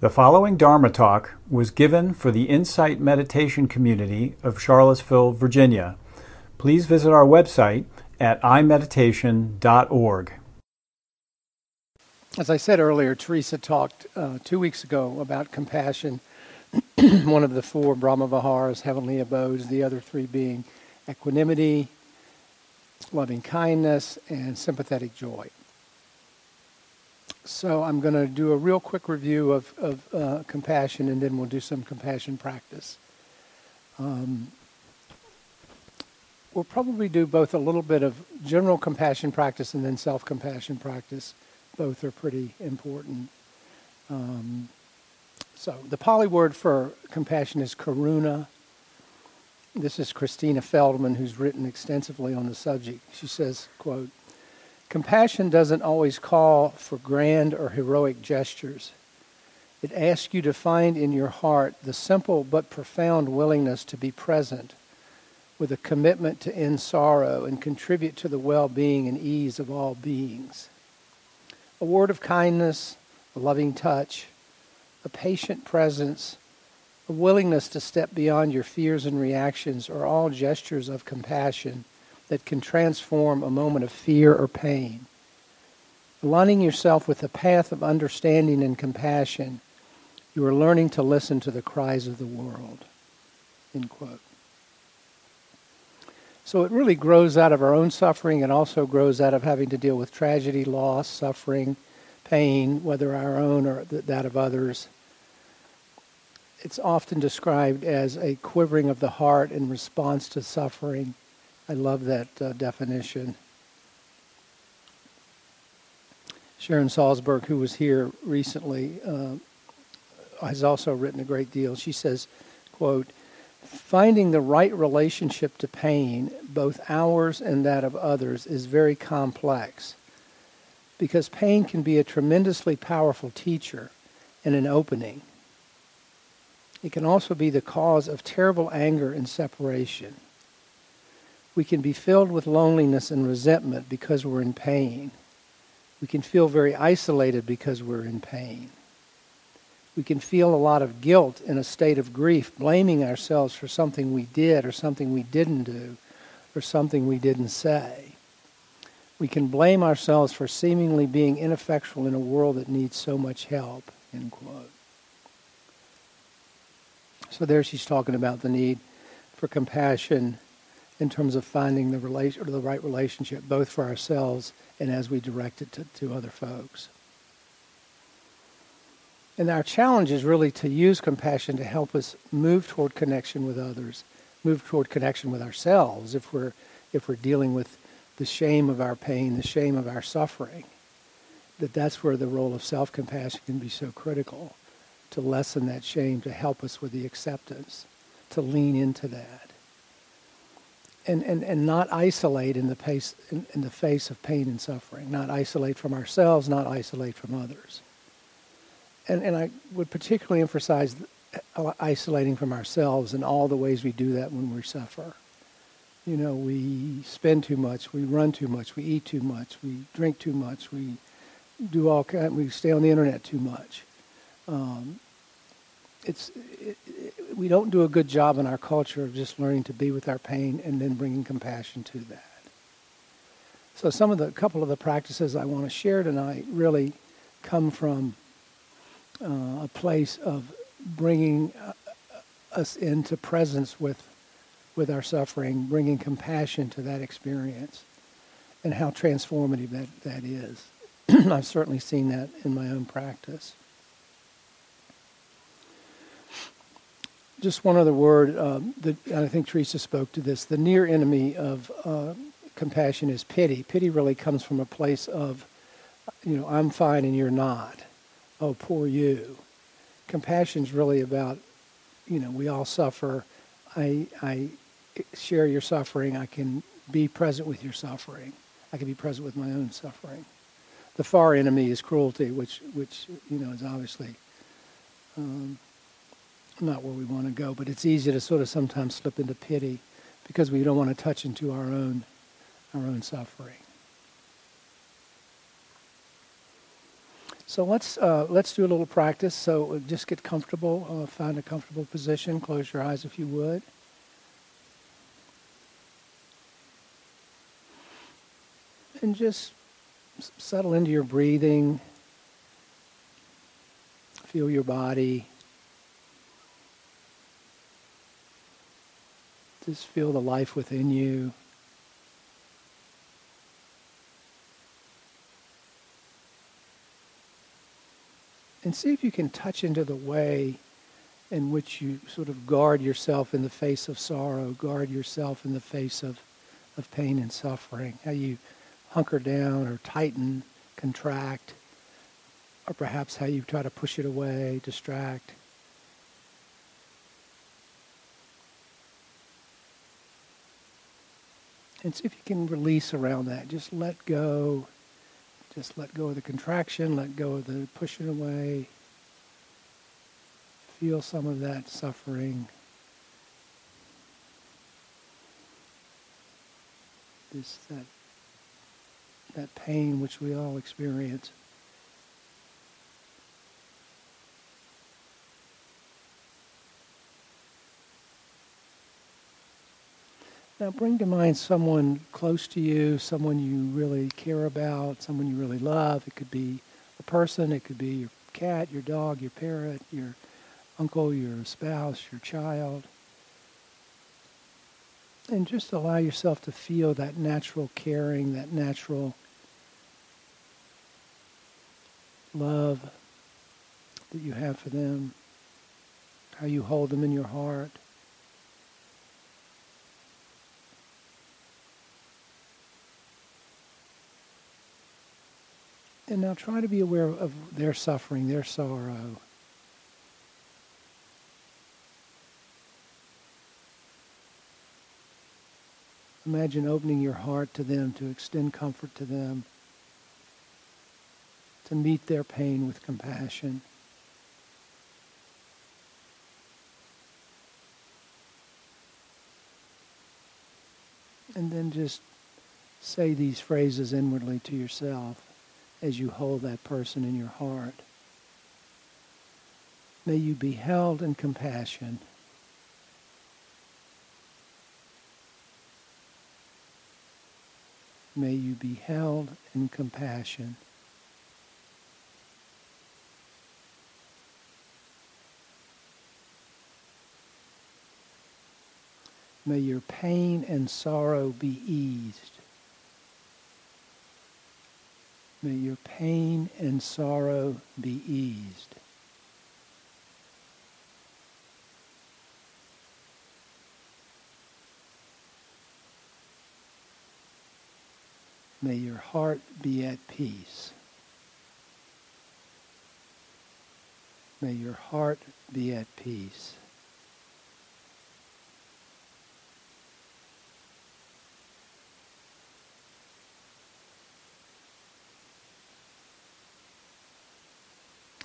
The following Dharma talk was given for the Insight Meditation Community of Charlottesville, Virginia. Please visit our website at imeditation.org. As I said earlier, Teresa talked uh, two weeks ago about compassion, one of the four Brahma Viharas, heavenly abodes, the other three being equanimity, loving kindness, and sympathetic joy. So I'm going to do a real quick review of, of uh, compassion, and then we'll do some compassion practice. Um, we'll probably do both a little bit of general compassion practice and then self-compassion practice. Both are pretty important. Um, so the Pali word for compassion is karuna. This is Christina Feldman, who's written extensively on the subject. She says, quote, Compassion doesn't always call for grand or heroic gestures. It asks you to find in your heart the simple but profound willingness to be present with a commitment to end sorrow and contribute to the well being and ease of all beings. A word of kindness, a loving touch, a patient presence, a willingness to step beyond your fears and reactions are all gestures of compassion that can transform a moment of fear or pain. Aligning yourself with the path of understanding and compassion, you are learning to listen to the cries of the world. End quote. So it really grows out of our own suffering. and also grows out of having to deal with tragedy, loss, suffering, pain, whether our own or that of others. It's often described as a quivering of the heart in response to suffering I love that uh, definition. Sharon Salzberg, who was here recently, uh, has also written a great deal. She says, quote, finding the right relationship to pain, both ours and that of others, is very complex because pain can be a tremendously powerful teacher and an opening. It can also be the cause of terrible anger and separation we can be filled with loneliness and resentment because we're in pain. We can feel very isolated because we're in pain. We can feel a lot of guilt in a state of grief, blaming ourselves for something we did or something we didn't do or something we didn't say. We can blame ourselves for seemingly being ineffectual in a world that needs so much help. End quote. So there she's talking about the need for compassion in terms of finding the relation or the right relationship, both for ourselves and as we direct it to, to other folks. And our challenge is really to use compassion to help us move toward connection with others, move toward connection with ourselves if we're if we're dealing with the shame of our pain, the shame of our suffering. That that's where the role of self-compassion can be so critical to lessen that shame, to help us with the acceptance, to lean into that and, and, and not isolate in the, pace, in, in the face of pain and suffering, not isolate from ourselves, not isolate from others. And, and I would particularly emphasize uh, isolating from ourselves and all the ways we do that when we suffer. You know, we spend too much, we run too much, we eat too much, we drink too much, we do all kind, we stay on the internet too much. Um, it's it, it, we don't do a good job in our culture of just learning to be with our pain and then bringing compassion to that. So some of the couple of the practices I want to share tonight really come from uh, a place of bringing uh, us into presence with with our suffering, bringing compassion to that experience, and how transformative that that is. I've certainly seen that in my own practice. Just one other word. Um, that I think Teresa spoke to this. The near enemy of uh, compassion is pity. Pity really comes from a place of, you know, I'm fine and you're not. Oh, poor you. Compassion is really about, you know, we all suffer. I, I share your suffering. I can be present with your suffering. I can be present with my own suffering. The far enemy is cruelty, which, which you know, is obviously um, not where we want to go, but it's easy to sort of sometimes slip into pity because we don't want to touch into our own our own suffering. So let's uh, let's do a little practice. So just get comfortable, uh, find a comfortable position. Close your eyes if you would. And just settle into your breathing. Feel your body. Just feel the life within you. and see if you can touch into the way in which you sort of guard yourself in the face of sorrow, guard yourself in the face of, of pain and suffering, how you hunker down or tighten, contract, or perhaps how you try to push it away, distract. And see if you can release around that. Just let go just let go of the contraction, let go of the pushing away. Feel some of that suffering. This that that pain which we all experience. Now bring to mind someone close to you, someone you really care about, someone you really love. It could be a person, it could be your cat, your dog, your parrot, your uncle, your spouse, your child. And just allow yourself to feel that natural caring, that natural love that you have for them, how you hold them in your heart. And now try to be aware of their suffering, their sorrow. Imagine opening your heart to them, to extend comfort to them, to meet their pain with compassion. And then just say these phrases inwardly to yourself as you hold that person in your heart. May you be held in compassion. May you be held in compassion. May your pain and sorrow be eased. May your pain and sorrow be eased. May your heart be at peace. May your heart be at peace.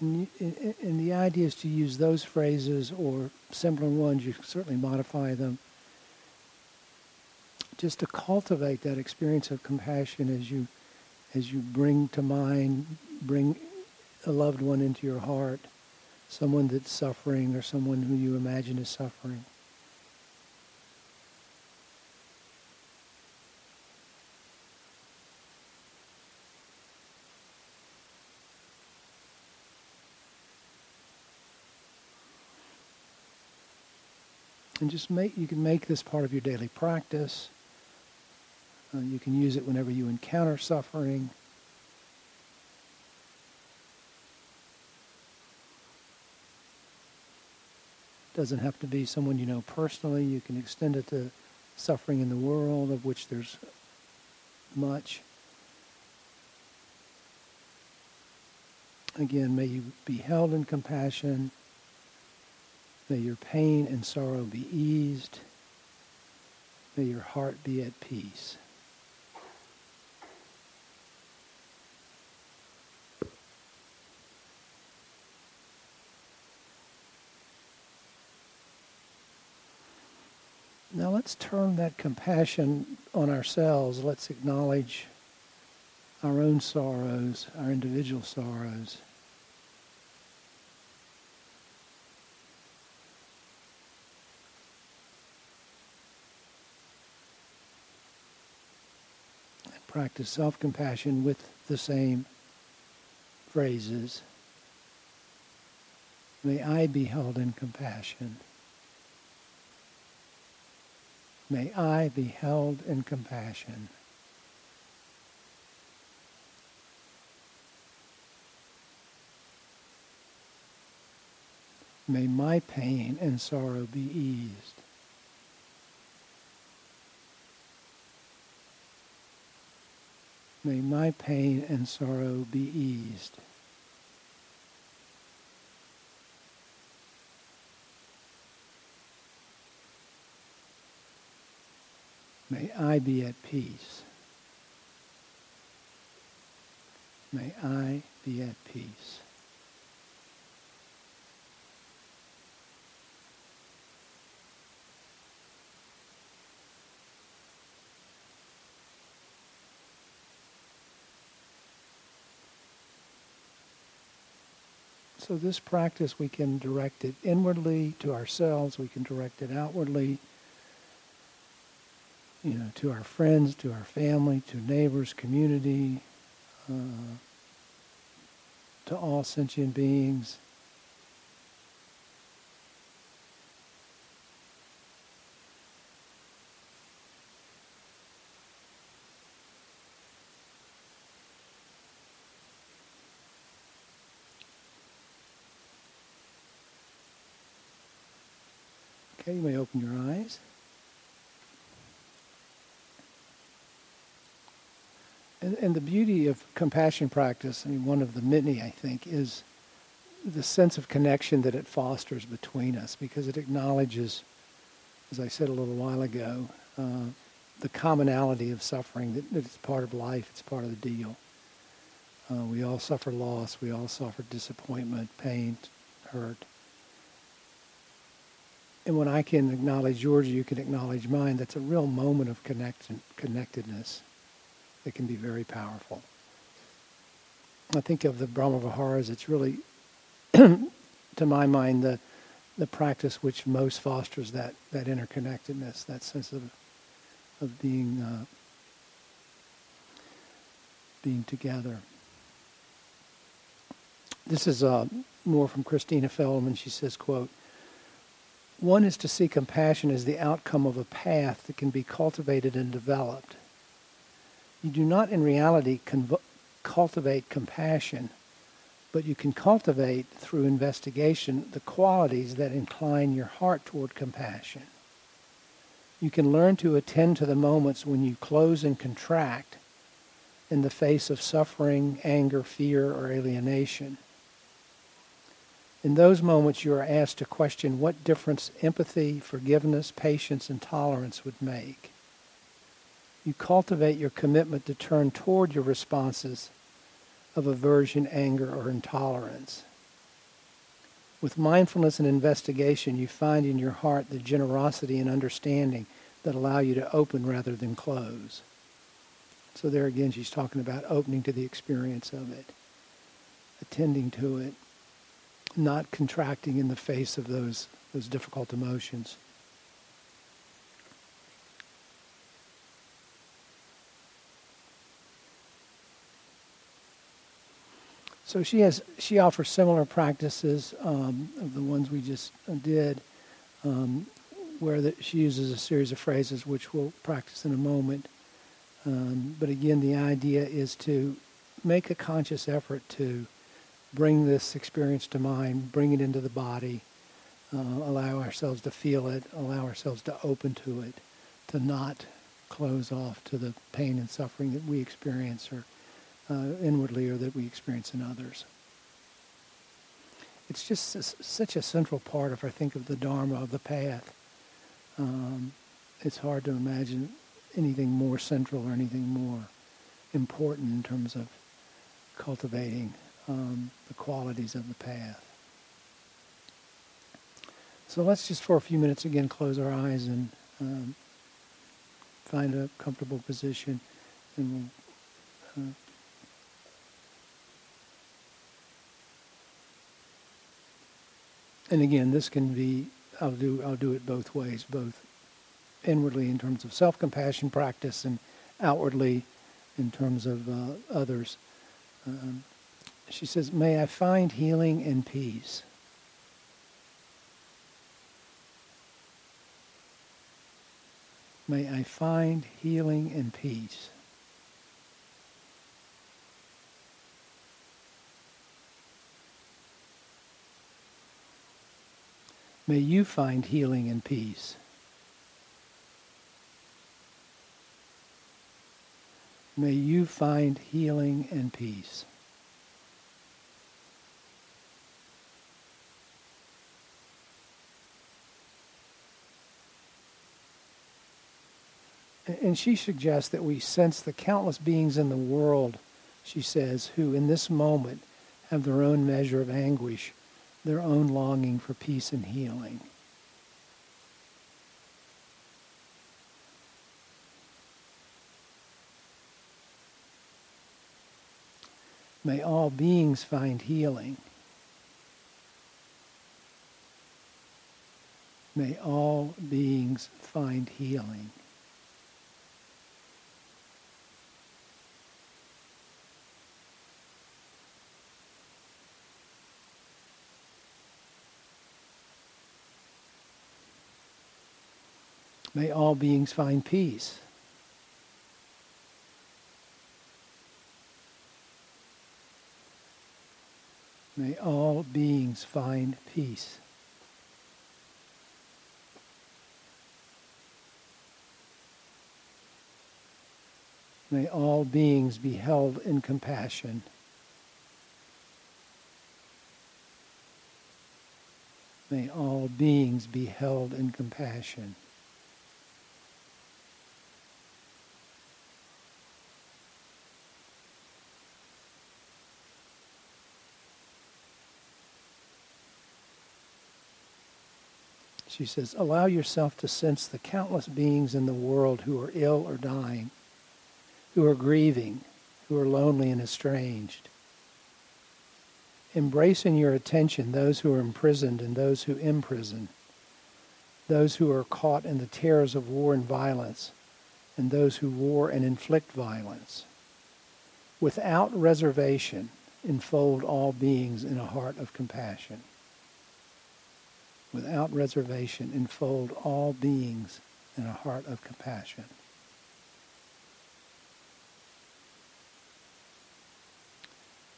And, and, the idea is to use those phrases or similar ones, you certainly modify them, just to cultivate that experience of compassion as you, as you bring to mind, bring a loved one into your heart, someone that's suffering or someone who you imagine is suffering. And just make, you can make this part of your daily practice. Uh, you can use it whenever you encounter suffering. doesn't have to be someone you know personally. You can extend it to suffering in the world, of which there's much. Again, may you be held in compassion. May your pain and sorrow be eased. May your heart be at peace. Now let's turn that compassion on ourselves. Let's acknowledge our own sorrows, our individual sorrows. Practice self compassion with the same phrases. May I be held in compassion. May I be held in compassion. May my pain and sorrow be eased. May my pain and sorrow be eased. May I be at peace. May I be at peace. So this practice, we can direct it inwardly to ourselves. We can direct it outwardly, you know, to our friends, to our family, to neighbors, community, uh, to all sentient beings. Okay, you may open your eyes. And, and the beauty of compassion practice, I mean, one of the many, I think, is the sense of connection that it fosters between us because it acknowledges, as I said a little while ago, uh, the commonality of suffering, that, that, it's part of life, it's part of the deal. Uh, we all suffer loss, we all suffer disappointment, pain, hurt. And when I can acknowledge yours, you can acknowledge mine. That's a real moment of connect- connectedness that can be very powerful. I think of the Brahma Viharas, it's really, to my mind, the, the practice which most fosters that, that interconnectedness, that sense of, of being, uh, being together. This is uh, more from Christina Feldman. She says, quote, one is to see compassion as the outcome of a path that can be cultivated and developed. You do not in reality conv- cultivate compassion, but you can cultivate through investigation the qualities that incline your heart toward compassion. You can learn to attend to the moments when you close and contract in the face of suffering, anger, fear, or alienation. In those moments, you are asked to question what difference empathy, forgiveness, patience, and tolerance would make. You cultivate your commitment to turn toward your responses of aversion, anger, or intolerance. With mindfulness and investigation, you find in your heart the generosity and understanding that allow you to open rather than close. So, there again, she's talking about opening to the experience of it, attending to it, not contracting in the face of those, those difficult emotions. So she has she offers similar practices um, of the ones we just did, um, where she uses a series of phrases which we'll practice in a moment. Um, but again, the idea is to make a conscious effort to bring this experience to mind, bring it into the body, uh, allow ourselves to feel it, allow ourselves to open to it, to not close off to the pain and suffering that we experience or uh, inwardly or that we experience in others. It's just such a central part of, I think, of the Dharma, of the path. Um, it's hard to imagine anything more central or anything more important in terms of cultivating um, the qualities of the path. So let's just for a few minutes again close our eyes and um, find a comfortable position, and we'll. Uh, and again, this can be. I'll do. I'll do it both ways, both inwardly in terms of self-compassion practice, and outwardly in terms of uh, others. Um, she says, May I find healing and peace. May I find healing and peace. May you find healing and peace. May you find healing and peace. And she suggests that we sense the countless beings in the world, she says, who in this moment have their own measure of anguish, their own longing for peace and healing. May all beings find healing. May all beings find healing. May all beings find peace. May all beings find peace. May all beings be held in compassion. May all beings be held in compassion. She says, allow yourself to sense the countless beings in the world who are ill or dying, who are grieving, who are lonely and estranged. Embrace in your attention those who are imprisoned and those who imprison, those who are caught in the terrors of war and violence, and those who war and inflict violence. Without reservation, enfold all beings in a heart of compassion without reservation, enfold all beings in a heart of compassion.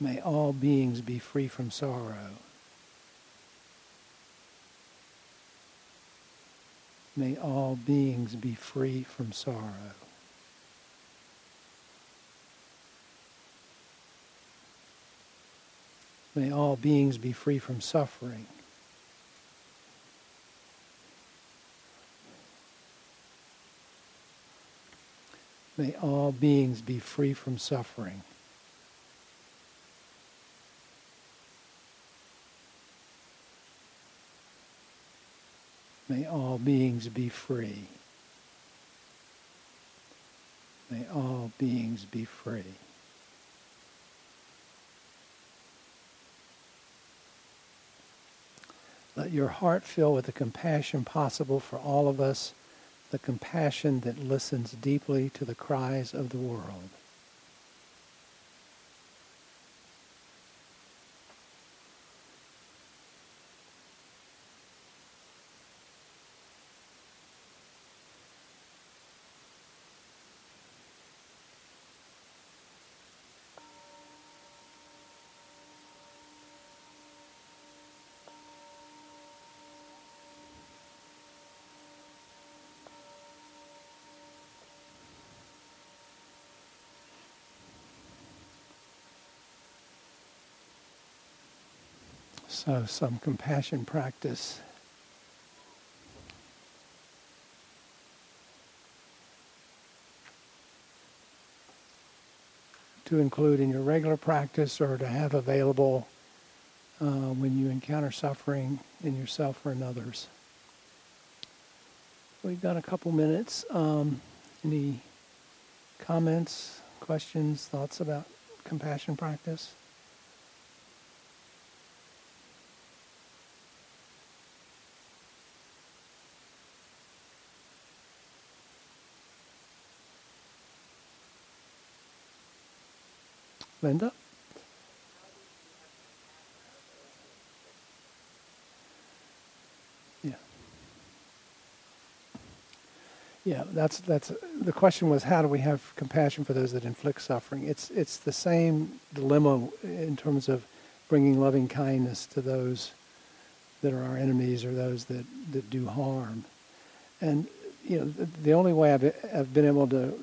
May all beings be free from sorrow. May all beings be free from sorrow. May all beings be free from suffering. May all beings be free from suffering. May all beings be free. May all beings be free. Let your heart fill with the compassion possible for all of us the compassion that listens deeply to the cries of the world. So, some compassion practice. To include in your regular practice or to have available uh, when you encounter suffering in yourself or in others. We've got a couple minutes. Um, any comments, questions, thoughts about compassion practice? Linda? Yeah. Yeah, that's that's the question was how do we have compassion for those that inflict suffering? It's it's the same dilemma in terms of bringing loving kindness to those that are our enemies or those that, that do harm. And you know, the, the only way I've, I've been able to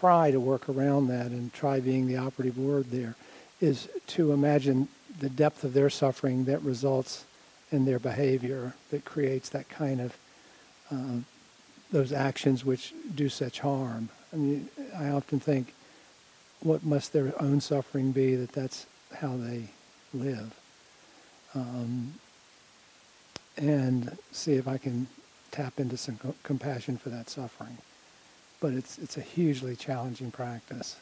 try to work around that and try being the operative word there is to imagine the depth of their suffering that results in their behavior that creates that kind of um, those actions which do such harm. I mean, I often think, what must their own suffering be that that's how they live? Um, and see if I can tap into some co- compassion for that suffering. But it's it's a hugely challenging practice.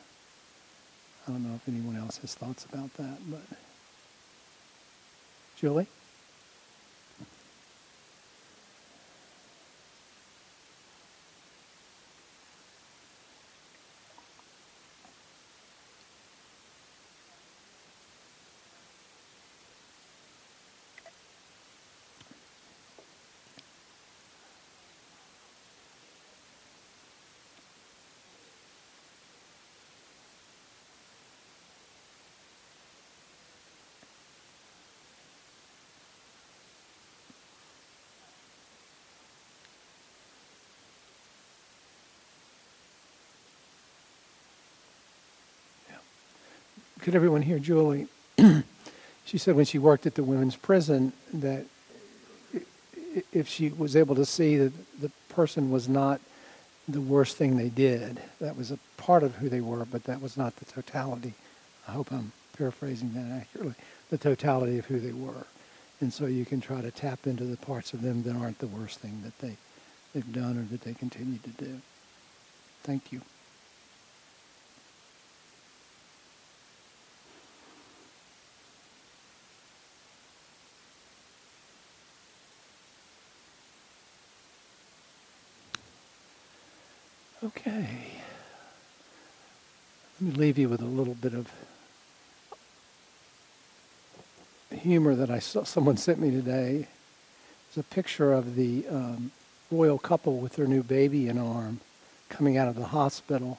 I don't know if anyone else has thoughts about that, but Julie. Could everyone hear Julie? she said when she worked at the women's prison that if she was able to see that the person was not the worst thing they did, that was a part of who they were, but that was not the totality. I hope I'm paraphrasing that accurately. The totality of who they were. And so you can try to tap into the parts of them that aren't the worst thing that they, they've done or that they continue to do. Thank you. Okay. Let me leave you with a little bit of humor that I saw someone sent me today. It's a picture of the um, royal couple with their new baby in arm coming out of the hospital.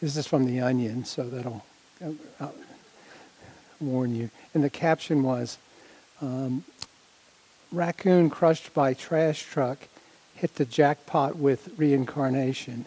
This is from The Onion, so that'll uh, warn you. And the caption was, um, raccoon crushed by trash truck hit the jackpot with reincarnation.